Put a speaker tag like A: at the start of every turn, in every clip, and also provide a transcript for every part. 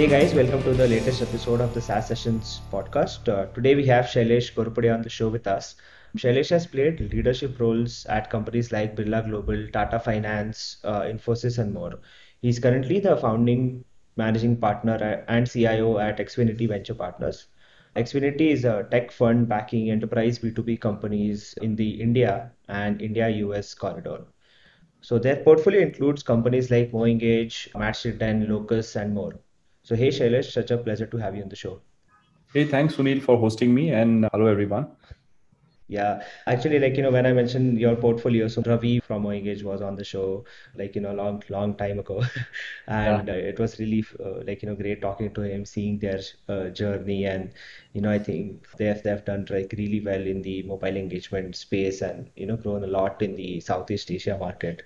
A: Hey guys, welcome to the latest episode of the SaaS Sessions podcast. Uh, today we have Shailesh Ghorpade on the show with us. Shailesh has played leadership roles at companies like Birla Global, Tata Finance, uh, Infosys, and more. He's currently the founding managing partner and CIO at Exfinity Venture Partners. Exfinity is a tech fund backing enterprise B2B companies in the India and India US corridor. So their portfolio includes companies like MoEngage, Mad Street Den, Locus, and more. So hey Shailesh, such a pleasure to have you on the show.
B: Hey, thanks Sunil for hosting me and hello everyone.
A: Yeah, actually, like you know, when I mentioned your portfolio, so Ravi from MoEngage was on the show, like you know, a long long time ago,
B: Yeah,
A: and uh, it was really uh, like you know great talking to him, seeing their uh, journey, and you know, I think they have they have done like really well in the mobile engagement space, and you know, grown a lot in the Southeast Asia market.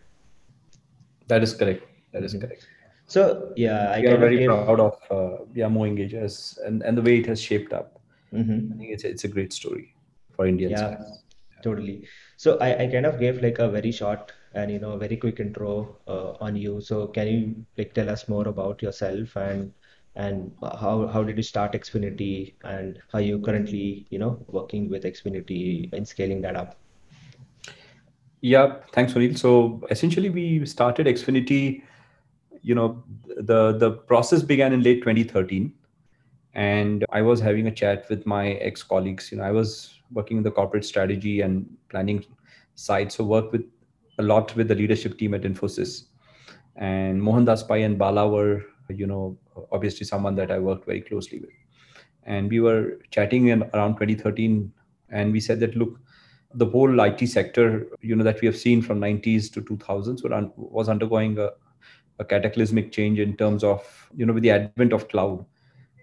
B: that is correct. That is
A: hmm
B: correct.
A: So yeah, I
B: We are very
A: gave.
B: proud of uh, yeah, MoEngage as and, and the way it has shaped up. I
A: mhm.
B: think it's it's a great story for Indians.
A: Yeah,
B: SaaS.
A: totally. So I, I kind of gave like a very short and you know very quick intro uh, on you. So can you like tell us more about yourself and and how how did you start Exfinity and how you currently you know working with Exfinity and scaling that up?
B: Yeah, thanks, Sunil. So essentially, we started Exfinity. You know, the the process began in late 2013, and I was having a chat with my ex colleagues. You know, I was working in the corporate strategy and planning side, so worked with a lot with the leadership team at Infosys. And Mohandas Pai and Bala were, you know, obviously someone that I worked very closely with and we were chatting in around 2013 and we said that look the whole IT sector you know that we have seen from 90s to 2000s were un- was undergoing a, a cataclysmic change in terms of you know with the advent of cloud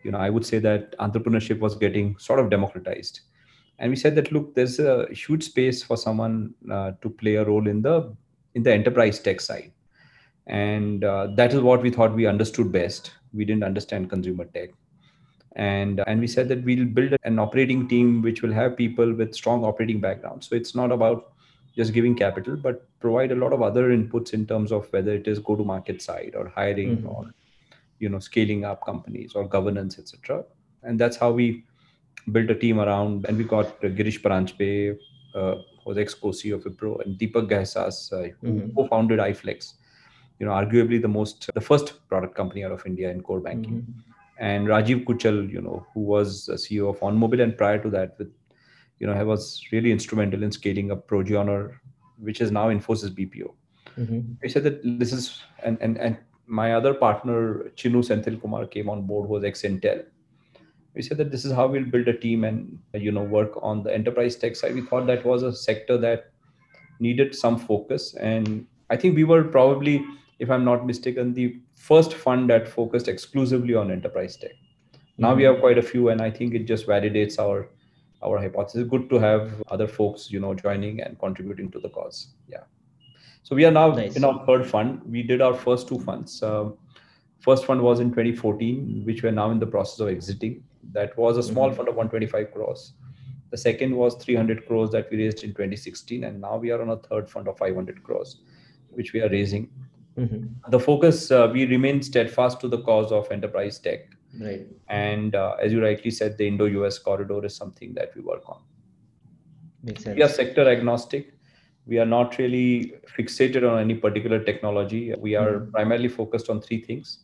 B: you know i would say that entrepreneurship was getting sort of democratized. And we said that look there's a huge space for someone uh, to play a role in the in the enterprise tech side. And uh, that is what we thought we understood best. We didn't understand consumer tech. And and we said that we'll build an operating team which will have people with strong operating backgrounds. So it's not about just giving capital but provide a lot of other inputs in terms of whether it is go to market side or hiring or
A: hmm
B: you know scaling up companies or governance etc and that's how we built a team around and we got uh, girish paranjpe uh, who was ex co-ceo of wipro and deepak ghaisas uh, who
A: hmm
B: co-founded iflex you know arguably the most the first product company out of india in core banking.
A: Hmm
B: and Rajiv Kuchhal, you know, who was the CEO of OnMobile, and prior to that, with you know, he was really instrumental in scaling up ProGeonor, which is now Infosys BPO.
A: hmm
B: He said that this is, and and and my other partner Chinu Senthil Kumar came on board, who was ex Intel. We said that this is how we'll build a team and you know work on the enterprise tech side. We thought that was a sector that needed some focus. And I think we were probably, if I'm not mistaken, the first fund that focused exclusively on enterprise tech. Now we have quite a few, and I think it just validates our our hypothesis. Good to have other folks, you know, joining and contributing to the cause. Yeah. So we are now in our third fund. We did our first two funds. Um, first fund was in 2014, which we're now in the process of exiting. That was a small
A: hmm
B: fund of 125 crores. The second was 300 crores that we raised in 2016, and now we are on a third fund of 500 crores, which we are raising.
A: hmm
B: The focus, uh, we remain steadfast to the cause of enterprise tech.
A: Right.
B: And uh, as you rightly said, the Indo US corridor is something that we work on.
A: Makes sense.
B: We are sector agnostic. We are not really fixated on any particular technology. We are
A: hmm
B: primarily focused on three things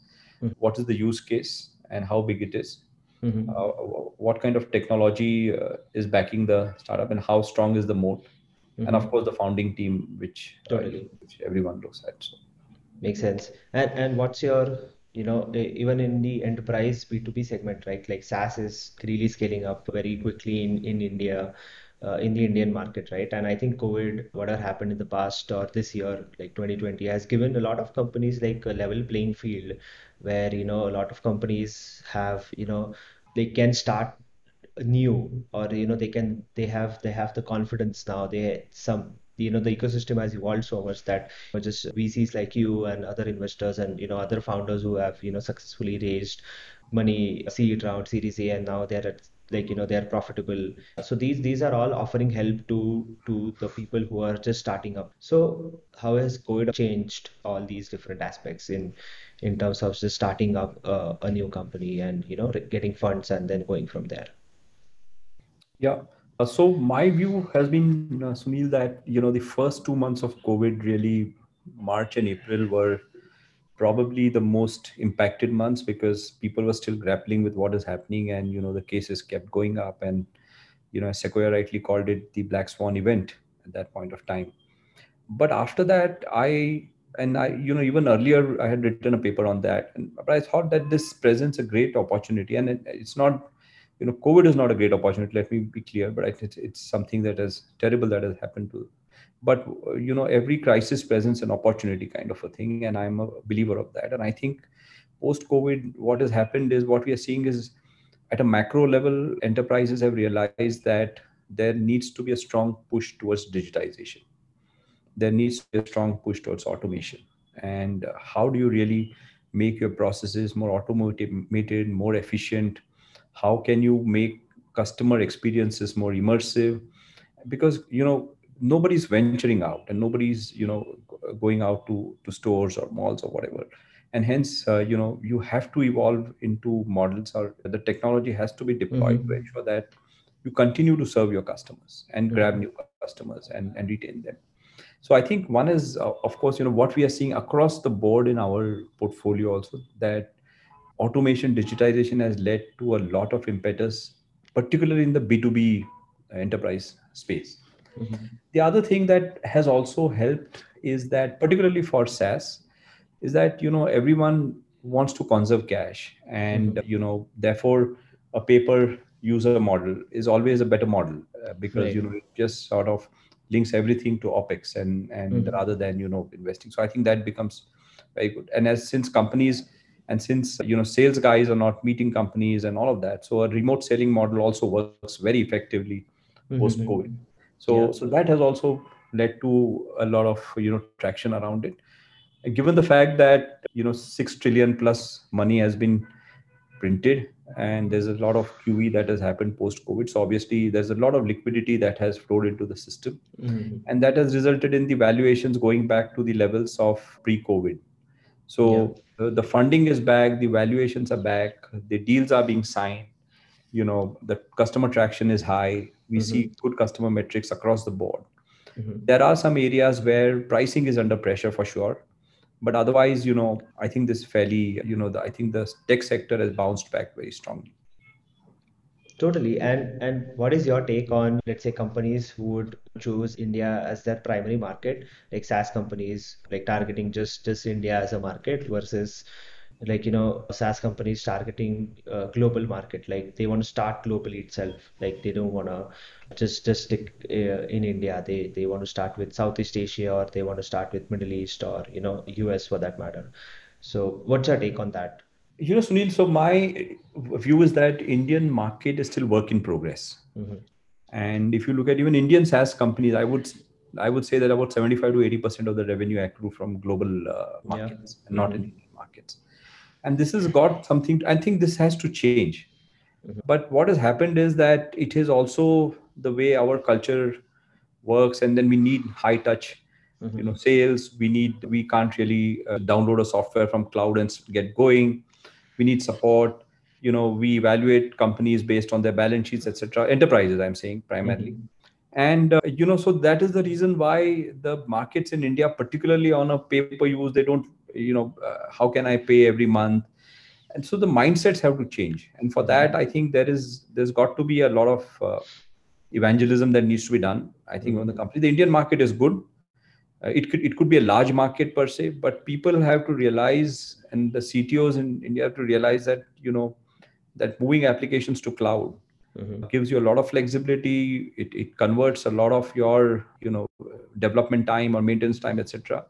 B: what is the use case and how big it is,
A: hmm
B: uh, what kind of technology uh, is backing the startup, and how strong is the moat, and of
A: hmm
B: course, the founding team, which, uh,
A: Totally.
B: which everyone looks at. So,
A: Makes sense. And and what's your, you know, even in the enterprise B2B segment, right? Like SaaS is really scaling up very quickly in in India, uh, in the Indian market, right? And I think COVID, whatever happened in the past or this year, like 2020, has given a lot of companies like a level playing field where, you know, a lot of companies have, you know, they can start new or you know they can they have they have the confidence now they some you know the ecosystem has evolved so much that just VCs like you and other investors and you know other founders who have you know successfully raised money seed round series A and now they're at like you know they're profitable. So these these are all offering help to to the people who are just starting up. So how has covid changed all these different aspects in in terms of just starting up uh, a new company and you know getting funds and then going from there?
B: Yeah uh, so my view has been uh, sunil that you know the first two months of covid really march and april were probably the most impacted months because people were still grappling with what is happening and you know the cases kept going up and you know sequoia rightly called it the black swan event at that point of time. But after that i and i you know even earlier i had written a paper on that and, but i thought that this presents a great opportunity and it, it's not you know covid is not a great opportunity let me be clear but it's, it's something that is terrible that has happened to but you know every crisis presents an opportunity kind of a thing and i'm a believer of that and i think post covid what has happened is what we are seeing is at a macro level enterprises have realized that there needs to be a strong push towards digitization. There needs to be a strong push towards automation and how do you really make your processes more automated more efficient how can you make customer experiences more immersive because you know nobody's venturing out and nobody's you know going out to to stores or malls or whatever and hence uh, you know you have to evolve into models or the technology has to be deployed mm-hmm. to ensure that you continue to serve your customers and mm-hmm. grab new customers and, and retain them so i think one is uh, of course you know what we are seeing across the board in our portfolio also that automation digitization has led to a lot of impetus particularly in the b2b enterprise space Mm-hmm. The other thing that has also helped is that, particularly for SaaS, is that you know everyone wants to conserve cash, and mm-hmm. you know therefore a pay per user model is always a better model uh, because right. you know it just sort of links everything to opex and and mm-hmm. rather than you know investing. So I think that becomes very good. And as since companies and since you know sales guys are not meeting companies and all of that so a remote selling model also works very effectively mm-hmm. post covid so yeah. so that has also led to a lot of you know traction around it and given the fact that you know 6 trillion plus money has been printed and there's a lot of qe that has happened post covid so obviously there's a lot of liquidity that has flowed into the system mm-hmm. and that has resulted in the valuations going back to the levels of pre covid so yeah. the funding is back the valuations are back the deals are being signed you know the customer traction is high we mm-hmm. see good customer metrics across the board mm-hmm. there are some areas where pricing is under pressure for sure but otherwise you know i think this fairly you know the, i think the tech sector has bounced back very strongly
A: totally. And and what is your take on let's say companies who would choose india as their primary market? Like saas companies like targeting just just india as a market versus like you know SaaS companies targeting uh, global market. Like they want to start globally itself. Like they don't want to just just stick uh, in India. They they want to start with Southeast Asia or they want to start with Middle East or you know US for that matter. So what's your take on that
B: you know Sunil so my view is that Indian market is still work in progress mm-hmm. and if you look at even Indian SaaS companies I would I would say that about 75 to 80 percent of the revenue accrue from global uh, markets yeah. and not mm-hmm. in Indian markets and this has got something i think this has to change mm-hmm. but what has happened is that it is also the way our culture works and then we need high touch mm-hmm. you know sales we need we can't really uh, download a software from cloud and get going we need support. You know we evaluate companies based on their balance sheets etc enterprises i'm saying primarily. Mm-hmm. and uh, you know so that is the reason why the markets in india particularly on a pay per use they don't you know uh, how can i pay every month? And so the mindsets have to change. And for that i think there is there's got to be a lot of uh, evangelism that needs to be done. I think on the company the indian market is good uh, it could it could be a large market per se but people have to realize and the ctos in india have to realize that you know that moving applications to cloud mm-hmm. gives you a lot of flexibility. It, it converts a lot of your you know development time or maintenance time etc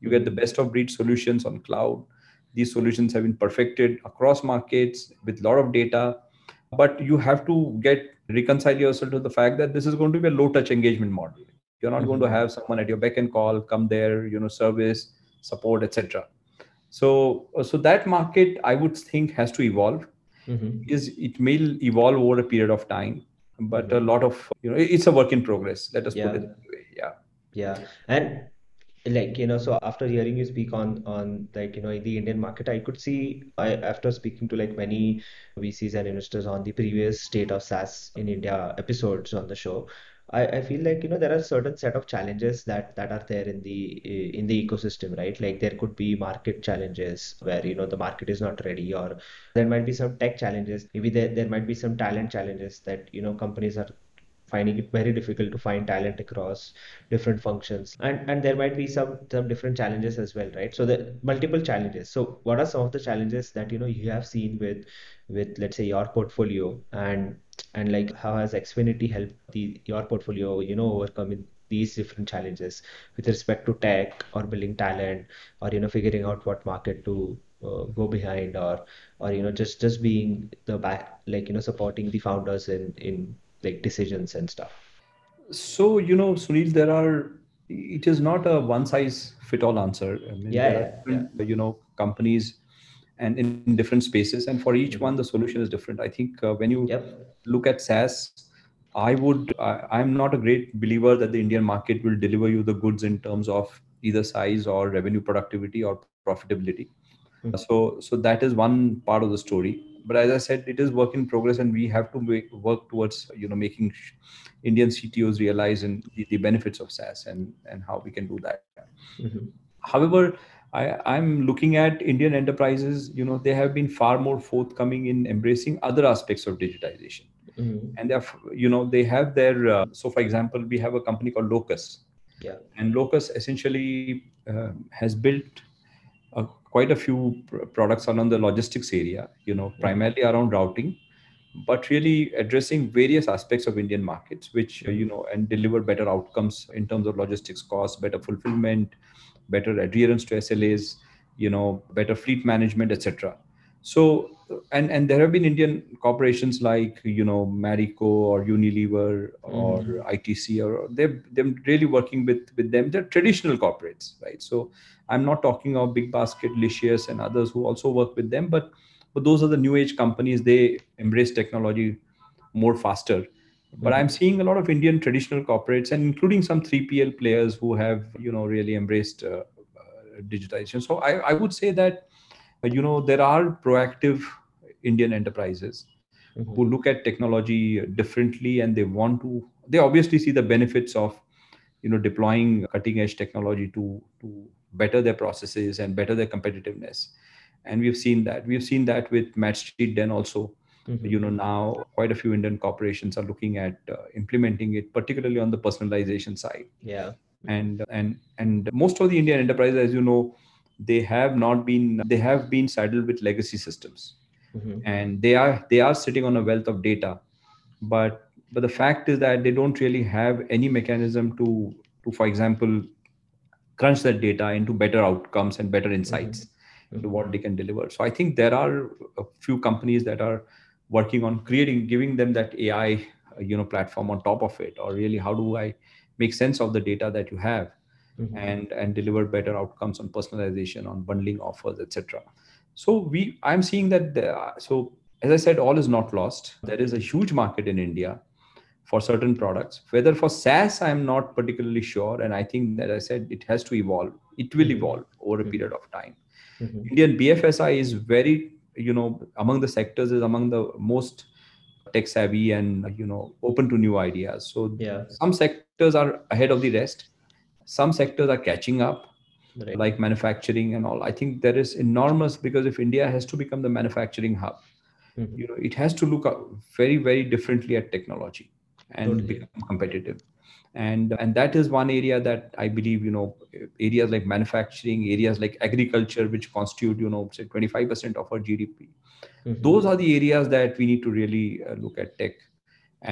B: you get the best of breed solutions on cloud. These solutions have been perfected across markets with a lot of data but you have to get reconcile yourself to the fact that this is going to be a low touch engagement model you're not mm-hmm. going to mm-hmm. have someone at your beck and call come there you know service support etc so so that market i would think has to evolve
A: Mhm.
B: is it may evolve over a period of time, but a lot of you know it's a work in progress. Let us put it that way. Yeah.
A: Yeah, and like you know, so after hearing you speak on on like you know in the Indian market, I could see I after speaking to like many VCs and investors on the previous State of SaaS in India episodes on the show, I, I feel like you know there are certain set of challenges that that are there in the in the ecosystem, right? Like there could be market challenges where you know the market is not ready, or there might be some tech challenges. Maybe there there might be some talent challenges that you know companies are finding it very difficult to find talent across different functions. And and there might be some some different challenges as well right? So the multiple challenges. So what are some of the challenges that you know you have seen with with let's say your portfolio? And and like how has Exfinity helped the your portfolio you know overcoming these different challenges with respect to tech or building talent or you know figuring out what market to uh, go behind or or you know just just being the back like you know supporting the founders in in like decisions and stuff
B: So you know, Sunil, there are. It is not a one size fit all answer. I mean,
A: yeah yeah yeah
B: you know companies and in different spaces, and for each one
A: Mhm.
B: the solution is different. I think uh, when you
A: yep
B: look at SaaS, I would. I, I'm not a great believer that the Indian market will deliver you the goods in terms of either size or revenue productivity or profitability.
A: Mhm.
B: So, so that is one part of the story. But as I said, it is work in progress, and we have to make, work towards you know making Indian CTOs realize in the, the benefits of SaaS and and how we can do that.
A: Mhm.
B: However, I, I'm looking at Indian enterprises. You know, they have been far more forthcoming in embracing other aspects of digitization,
A: Mhm.
B: and they have you know they have their. Uh, so, for example, we have a company called Locus,
A: yeah
B: and Locus essentially uh, has built uh, quite a few pr- products around the logistics area, you know, primarily around routing, but really addressing various aspects of Indian markets, which, uh, you know, and deliver better outcomes in terms of logistics costs, better fulfillment, better adherence to SLAs, you know, better fleet management, etc. So, and and there have been Indian corporations like you know Marico or Unilever or
A: Mhm.
B: ITC, or they've they're really working with with them. They're traditional corporates, right? So I'm not talking of Big Basket, Licious, and others who also work with them, but but those are the new age companies. They embrace technology more faster. But I'm seeing a lot of Indian traditional corporates, and including some 3PL players who have you know really embraced uh, uh, digitization. So I, I would say that you know there are proactive Indian enterprises who
A: Mhm.
B: look at technology differently, and they want to. They obviously see the benefits of you know deploying cutting edge technology to to better their processes and better their competitiveness and we've seen that we've seen that with mad street den also you know now quite a few indian corporations are looking at uh, implementing it particularly on the personalization side
A: yeah
B: and and and most of the indian enterprises as you know they have not been they have been saddled with legacy systems
A: Mhm.
B: and they are they are sitting on a wealth of data but but the fact is that they don't really have any mechanism to to for example crunch that data into better outcomes and better
A: Mhm.
B: insights into
A: Mhm.
B: what they can deliver so i think there are a few companies that are working on creating giving them that ai you know platform on top of it or really how do i make sense of the data that you have
A: Mhm.
B: and and deliver better outcomes on personalization on bundling offers etc so we i'm seeing that so as i said all is not lost there is a huge market in india for certain products whether for saas i'm not particularly sure and i think that i said it has to evolve it will
A: Mhm.
B: evolve over a
A: Mhm.
B: period of time
A: Mhm.
B: indian bfsi is very you know among the sectors is among the most tech savvy and you know open to new ideas so
A: yeah
B: some sectors are ahead of the rest some sectors are catching up
A: right.
B: like manufacturing and all. I think there is enormous because if india has to become the manufacturing hub
A: Mhm.
B: you know it has to look very very differently at technology and
A: totally.
B: become competitive. And and that is one area that i believe you know areas like manufacturing areas like agriculture which constitute you know say 25% of our gdp those
A: Mhm.
B: are the areas that we need to really uh, look at tech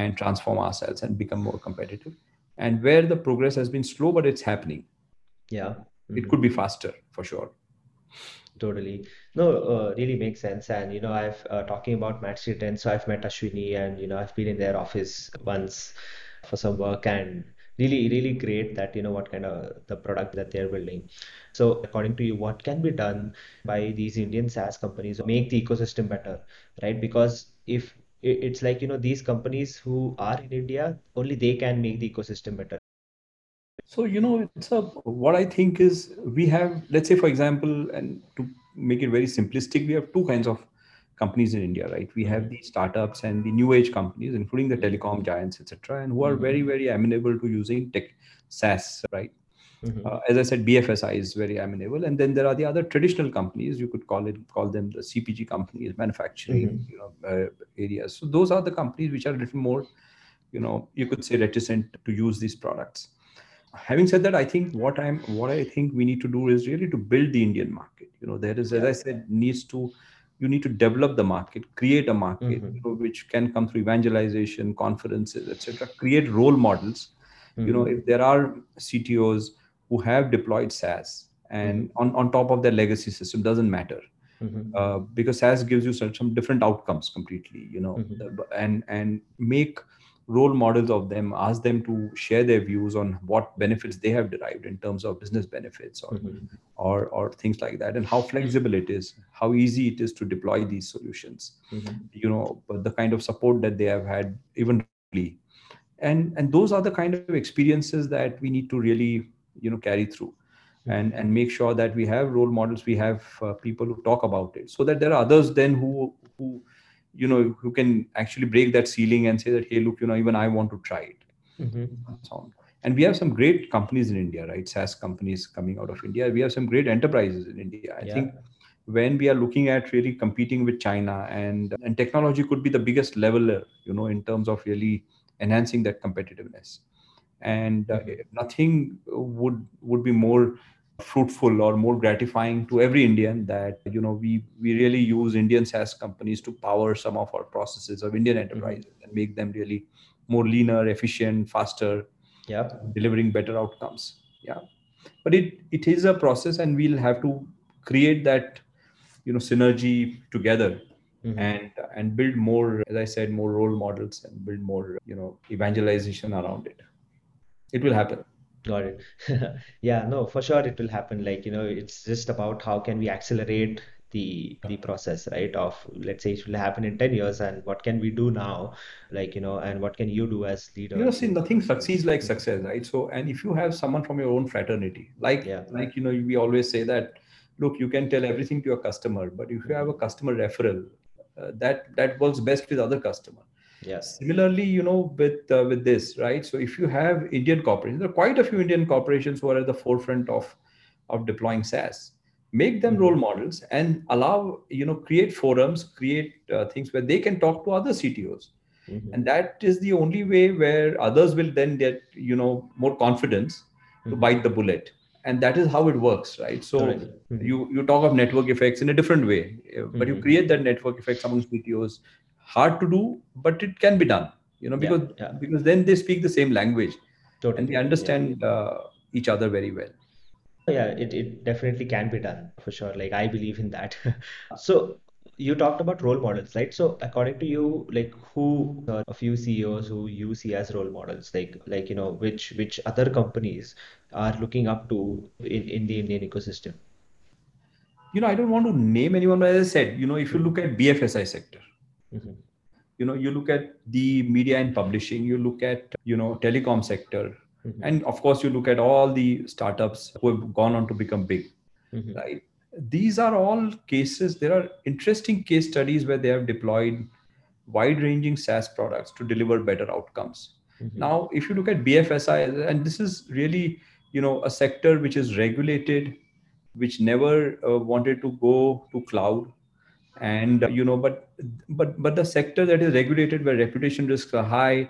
B: and transform ourselves and become more competitive and where the progress has been slow but it's happening
A: yeah
B: it
A: Mhm.
B: could be faster for sure
A: Totally. No, uh, really makes sense. And, you know, I've uh, talking about Street, and so I've met Ashwini and, you know, I've been in their office once for some work and really really great that you know what kind of the product that they're building so according to you what can be done by these indian saas companies to make the ecosystem better right because if it's like you know these companies who are in india only they can make the ecosystem better
B: so you know it's a what i think is we have let's say for example and to make it very simplistic we have two kinds of companies in India, right? We have mm-hmm. the startups and the new age companies, including the telecom giants, etc., and who are very, mm-hmm. very amenable to using tech SaaS, right? Mm-hmm. Uh, as I said, BFSI is very amenable, and then there are the other traditional companies. You could call it call them the CPG companies, manufacturing, mm-hmm. you know, uh, areas. So those are the companies which are a little more, you know, you could say reticent to use these products. Having said that, I think what I'm what I think we need to do is really to build the Indian market. You know, there is, as I said, needs to you need to develop the market create a market mm-hmm. you know, which can come through evangelization conferences etc create role models mm-hmm. you know mm-hmm. if there are ctos who have deployed saas and mm-hmm. on, on top of their legacy system doesn't matter mm-hmm. uh, because saas gives you some, some different outcomes completely you know mm-hmm. and and make role models of them ask them to share their views on what benefits they have derived in terms of business benefits or mm-hmm. or, or things like that and how flexible it is how easy it is to deploy these solutions mm-hmm. you know but the kind of support that they have had even really and and those are the kind of experiences that we need to really you know carry through. Mm-hmm. and and make sure that we have role models we have uh, people who talk about it so that there are others then who who you know who can actually break that ceiling and say that hey look you know even i want to try it. Mm-hmm. and we have some great companies in india right? Saas companies coming out of india. We have some great enterprises in india. I yeah. think when we are looking at really competing with china and and technology could be the biggest leveler you know in terms of really enhancing that competitiveness and uh, nothing would would be more fruitful or more gratifying to every Indian that you know we we really use Indian SaaS companies to power some of our processes of Indian mm-hmm. enterprises mm-hmm. and make them really more leaner, efficient, faster,
A: yeah,
B: delivering better outcomes. Yeah, but it it is a process, and we'll have to create that you know synergy together Mm-hmm. and and build more as i said more role models and build more you know evangelization around it it will happen
A: Got it. Yeah, no, for sure it will happen. Like, you know, it's just about how can we accelerate the the process, right? Of let's say it will happen in 10 years and what can we do now? Like, you know, and what can you do as leader?
B: You know, see, nothing succeeds like success, right? So, and if you have someone from your own fraternity, like
A: Yeah.
B: like you know, we always say that, look, you can tell everything to your customer, but if you have a customer referral, uh, that that works best with other customer
A: Yes.
B: Similarly, you know, with uh, with this, right? So if you have Indian corporations, there are quite a few Indian corporations who are at the forefront of of deploying SaaS. Make them mm-hmm. role models and allow, you know, create forums, create uh, things where they can talk to other CTOs. Mm-hmm. And that is the only way where others will then get, you know, more confidence to mm-hmm. bite the bullet and that is how it works right so mm-hmm. you you talk of network effects in a different way but you mm-hmm. create that network effects among ctos hard to do but it can be done you know because yeah, yeah. because then they speak the same language totally. and they understand uh, each other very well.
A: Yeah it, it definitely can be done for sure. Like i believe in that. So you talked about role models right? So according to you like who are a few ceos who you see as role models? Like like you know which which other companies are looking up to in, in the indian ecosystem?
B: You know i don't want to name anyone but as i said you know if you look at bfsi sector Mm-hmm. You know, you look at the media and publishing, you look at, you know, telecom sector, mm-hmm. and of course, you look at all the startups who have gone on to become big, mm-hmm. right? These are all cases. There are interesting case studies where they have deployed wide-ranging SaaS products to deliver better outcomes. Mm-hmm. Now, if you look at BFSI, and this is really, you know, a sector which is regulated, which never uh, wanted to go to cloud and you know but but but the sector that is regulated where reputation risks are high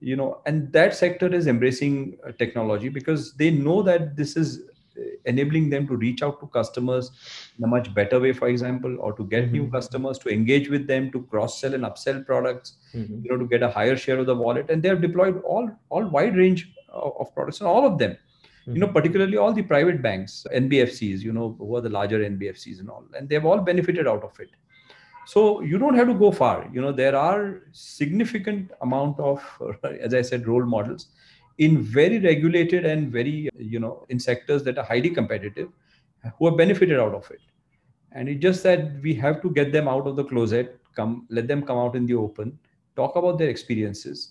B: you know and that sector is embracing uh, technology because they know that this is uh, enabling them to reach out to customers in a much better way for example or to get mm-hmm. new customers to engage with them to cross sell and upsell products mm-hmm. you know to get a higher share of the wallet and they have deployed all all wide range of, of products and all of them mm-hmm. you know mm-hmm. particularly all the private banks nbfcs you know who are the larger nbfcs and all and they've all benefited out of it so you don't have to go far. You know there are significant amount of as i said role models in very regulated and very you know in sectors that are highly competitive who have benefited out of it. And it's just that we have to get them out of the closet come let them come out in the open talk about their experiences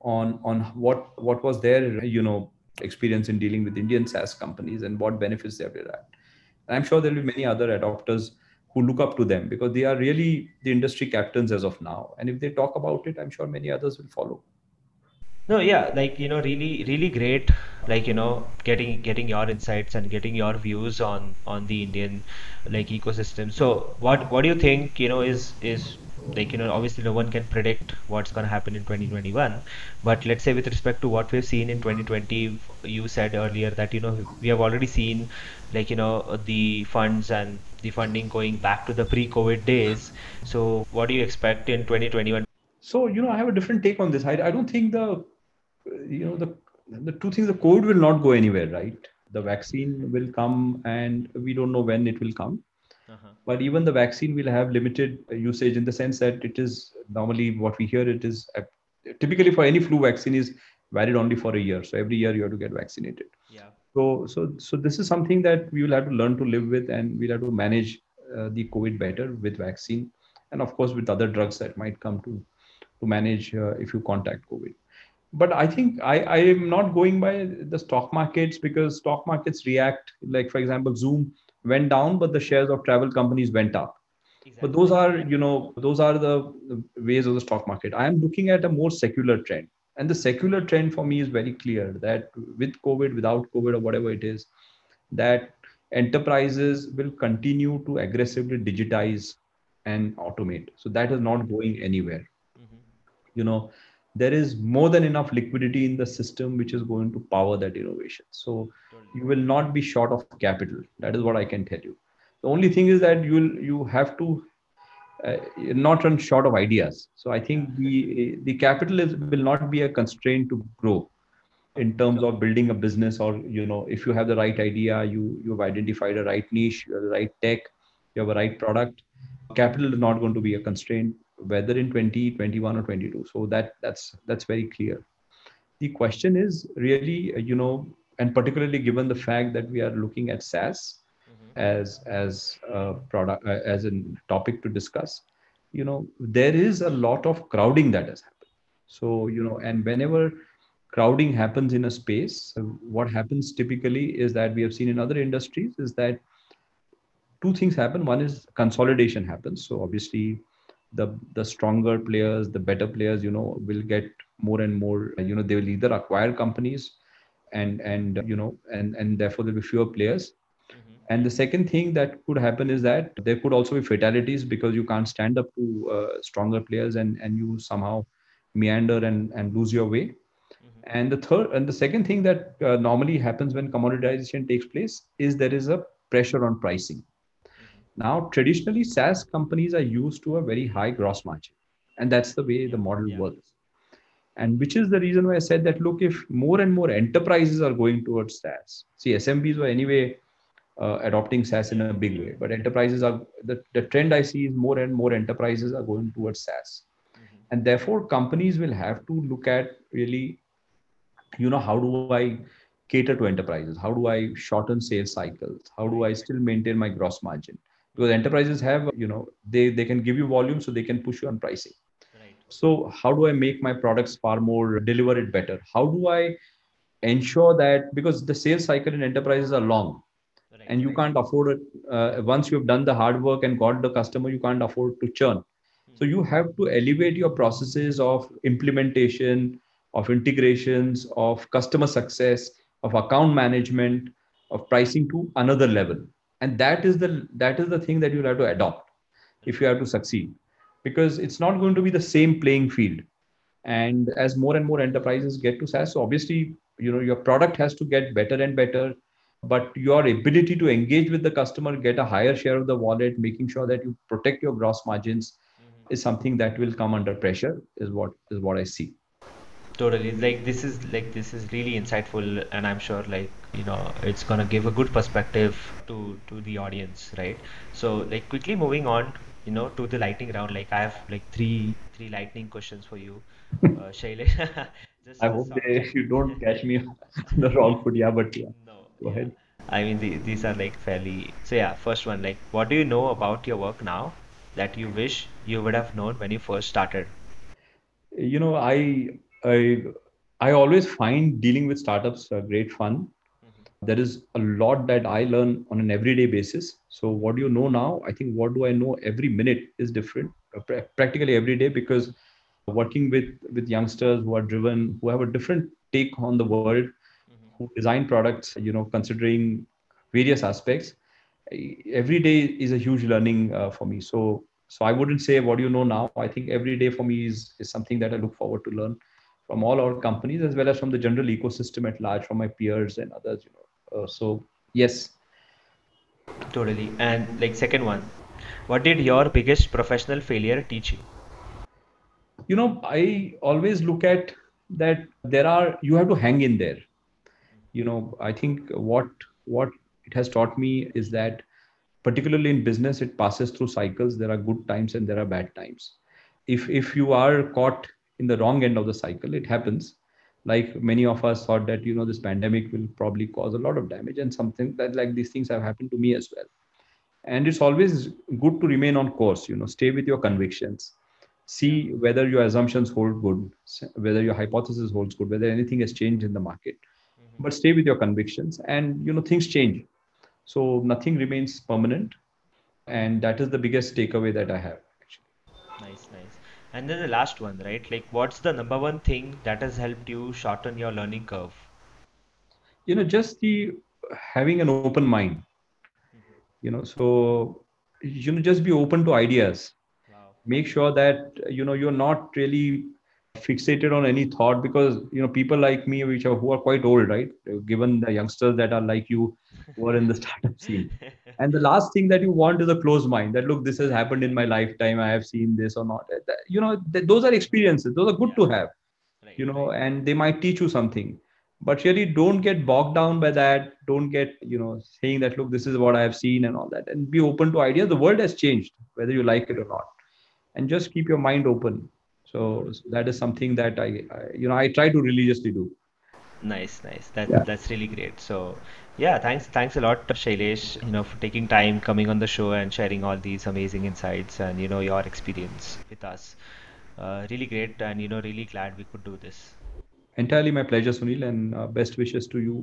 B: on on what what was their you know experience in dealing with indian saas companies and what benefits they have derived. And i'm sure there will be many other adopters who look up to them because they are really the industry captains as of now and if they talk about it i'm sure many others will follow
A: no, yeah, like you know, really, really great. Like you know, getting getting your insights and getting your views on on the Indian like ecosystem. So, what what do you think? You know, is is like you know, obviously no one can predict what's going to happen in 2021. But let's say with respect to what we've seen in 2020, you said earlier that you know we have already seen like you know the funds and the funding going back to the pre-COVID days. So, what do you expect in 2021?
B: So, you know, I have a different take on this. I, I don't think the you know the the two things the code will not go anywhere right the vaccine will come and we don't know when it will come uh-huh. but even the vaccine will have limited usage in the sense that it is normally what we hear it is typically for any flu vaccine is valid only for a year so every year you have to get vaccinated
A: yeah
B: so so so this is something that we will have to learn to live with and we'll have to manage uh, the covid better with vaccine and of course with other drugs that might come to to manage uh, if you contact covid but I think I, I am not going by the stock markets because stock markets react. Like for example, Zoom went down, but the shares of travel companies went up. Exactly. But those are, you know, those are the ways of the stock market. I am looking at a more secular trend. And the secular trend for me is very clear that with COVID, without COVID, or whatever it is, that enterprises will continue to aggressively digitize and automate. So that is not going anywhere. Mm-hmm. You know, there is more than enough liquidity in the system which is going to power that innovation so you will not be short of capital that is what i can tell you the only thing is that you will you have to uh, not run short of ideas so i think the the capital is, will not be a constraint to grow in terms of building a business or you know if you have the right idea you you've identified a right niche you have the right tech you have a right product capital is not going to be a constraint whether in 2021 or 22 so that that's that's very clear the question is really uh, you know and particularly given the fact that we are looking at saas. As as a product uh, as a topic to discuss you know there is a lot of crowding that has happened. So you know and whenever crowding happens in a space what happens typically is that we have seen in other industries is that two things happen. One is consolidation happens. So obviously the the stronger players the better players you know will get more and more you know they will either acquire companies and and you know and and therefore there'll be fewer players. And the second thing that could happen is that there could also be fatalities because you can't stand up to uh, stronger players and and you somehow meander and and lose your way mm-hmm. and the third and the second thing that uh, normally happens when commoditization takes place is there is a pressure on pricing now, traditionally, SaaS companies are used to a very high gross margin, and that's the way the model yeah. works. And which is the reason why I said that look, if more and more enterprises are going towards SaaS, see, SMBs were anyway uh, adopting SaaS in a big way, but enterprises are the, the trend I see is more and more enterprises are going towards SaaS. Mm-hmm. And therefore, companies will have to look at really, you know, how do I cater to enterprises? How do I shorten sales cycles? How do I still maintain my gross margin? because enterprises have you know they they can give you volume so they can push you on pricing right. so how do i make my products far more deliver it better how do i ensure that because the sales cycle in enterprises are long right. and you can't afford it uh, once you've done the hard work and got the customer you can't afford to churn. Hmm. so you have to elevate your processes of implementation of integrations of customer success of account management of pricing to another level. And that is the that is the thing that you'll have to adopt if you have to succeed. Because it's not going to be the same playing field. And as more and more enterprises get to SaaS, so obviously, you know, your product has to get better and better, but your ability to engage with the customer, get a higher share of the wallet, making sure that you protect your gross margins, mm-hmm. is something that will come under pressure. Is what is what I see
A: totally like this is like this is really insightful and i'm sure like you know it's gonna give a good perspective to to the audience right so like quickly moving on you know to the lightning round like i have like three three lightning questions for you uh, Shailesh
B: I hope they, you don't catch me on the wrong foot. Yeah, but yeah, go ahead.
A: I mean, the, these are like fairly. So, yeah, first one, like, what do you know about your work now that you wish you would have known when you first started?
B: You know, I I I always find dealing with startups uh, great fun. There is a lot that I learn on an everyday basis. So what do you know now? I think what do I know every minute is different, uh, practically every day, because working with with youngsters who are driven, who have a different take on the world, who design products, you know, considering various aspects. Every day is a huge learning uh, for me. So, so I wouldn't say what do you know now. I think every day for me is is something that I look forward to learn from all our companies as well as from the general ecosystem at large, from my peers and others. You know, uh, so yes,
A: Totally. And like second one, what did your biggest professional failure teach you?
B: you know, I always look at that there are you have to hang in there you know i think what what it has taught me is that particularly in business it passes through cycles. There are good times and there are bad times. If if you are caught in the wrong end of the cycle it happens. Like many of us thought that you know this pandemic will probably cause a lot of damage and something that like these things have happened to me as well. And it's always good to remain on course you know stay with your convictions. See whether your assumptions hold good whether your hypothesis holds good whether anything has changed in the market but stay with your convictions and you know things change so nothing remains permanent and that is the biggest takeaway that i have actually
A: Nice, nice. And then the last one, right? Like, what's the number one thing that has helped you shorten your learning curve?
B: you know just the having an open mind you know so you know just be open to ideas
A: Wow.
B: make sure that you know you're not really fixated on any thought because you know people like me which are who are quite old right? Given the youngsters that are like you who are in the startup scene. And the last thing that you want is a closed mind that look this has happened in my lifetime. I have seen this or not. You know th- those are experiences. Those are good
A: Yeah,
B: to have
A: right,
B: you know
A: right.
B: and they might teach you something. But really don't get bogged down by that. Don't get you know saying that look this is what i have seen and all that. And be open to ideas. The world has changed whether you like it or not. And just keep your mind open so, so that is something that I, I you know i try to religiously do
A: Nice, nice. That
B: yeah
A: that's really great. So, yeah, thanks, thanks a lot, Shailesh, you know, for taking time coming on the show and sharing all these amazing insights and you know your experience with us. Uh, really great, and you know, really glad we could do this.
B: entirely my pleasure sunil and uh, best wishes to you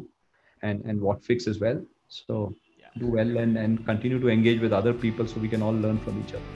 B: and and whatfix as well so
A: Yeah.
B: do well and and continue to engage with other people so we can all learn from each other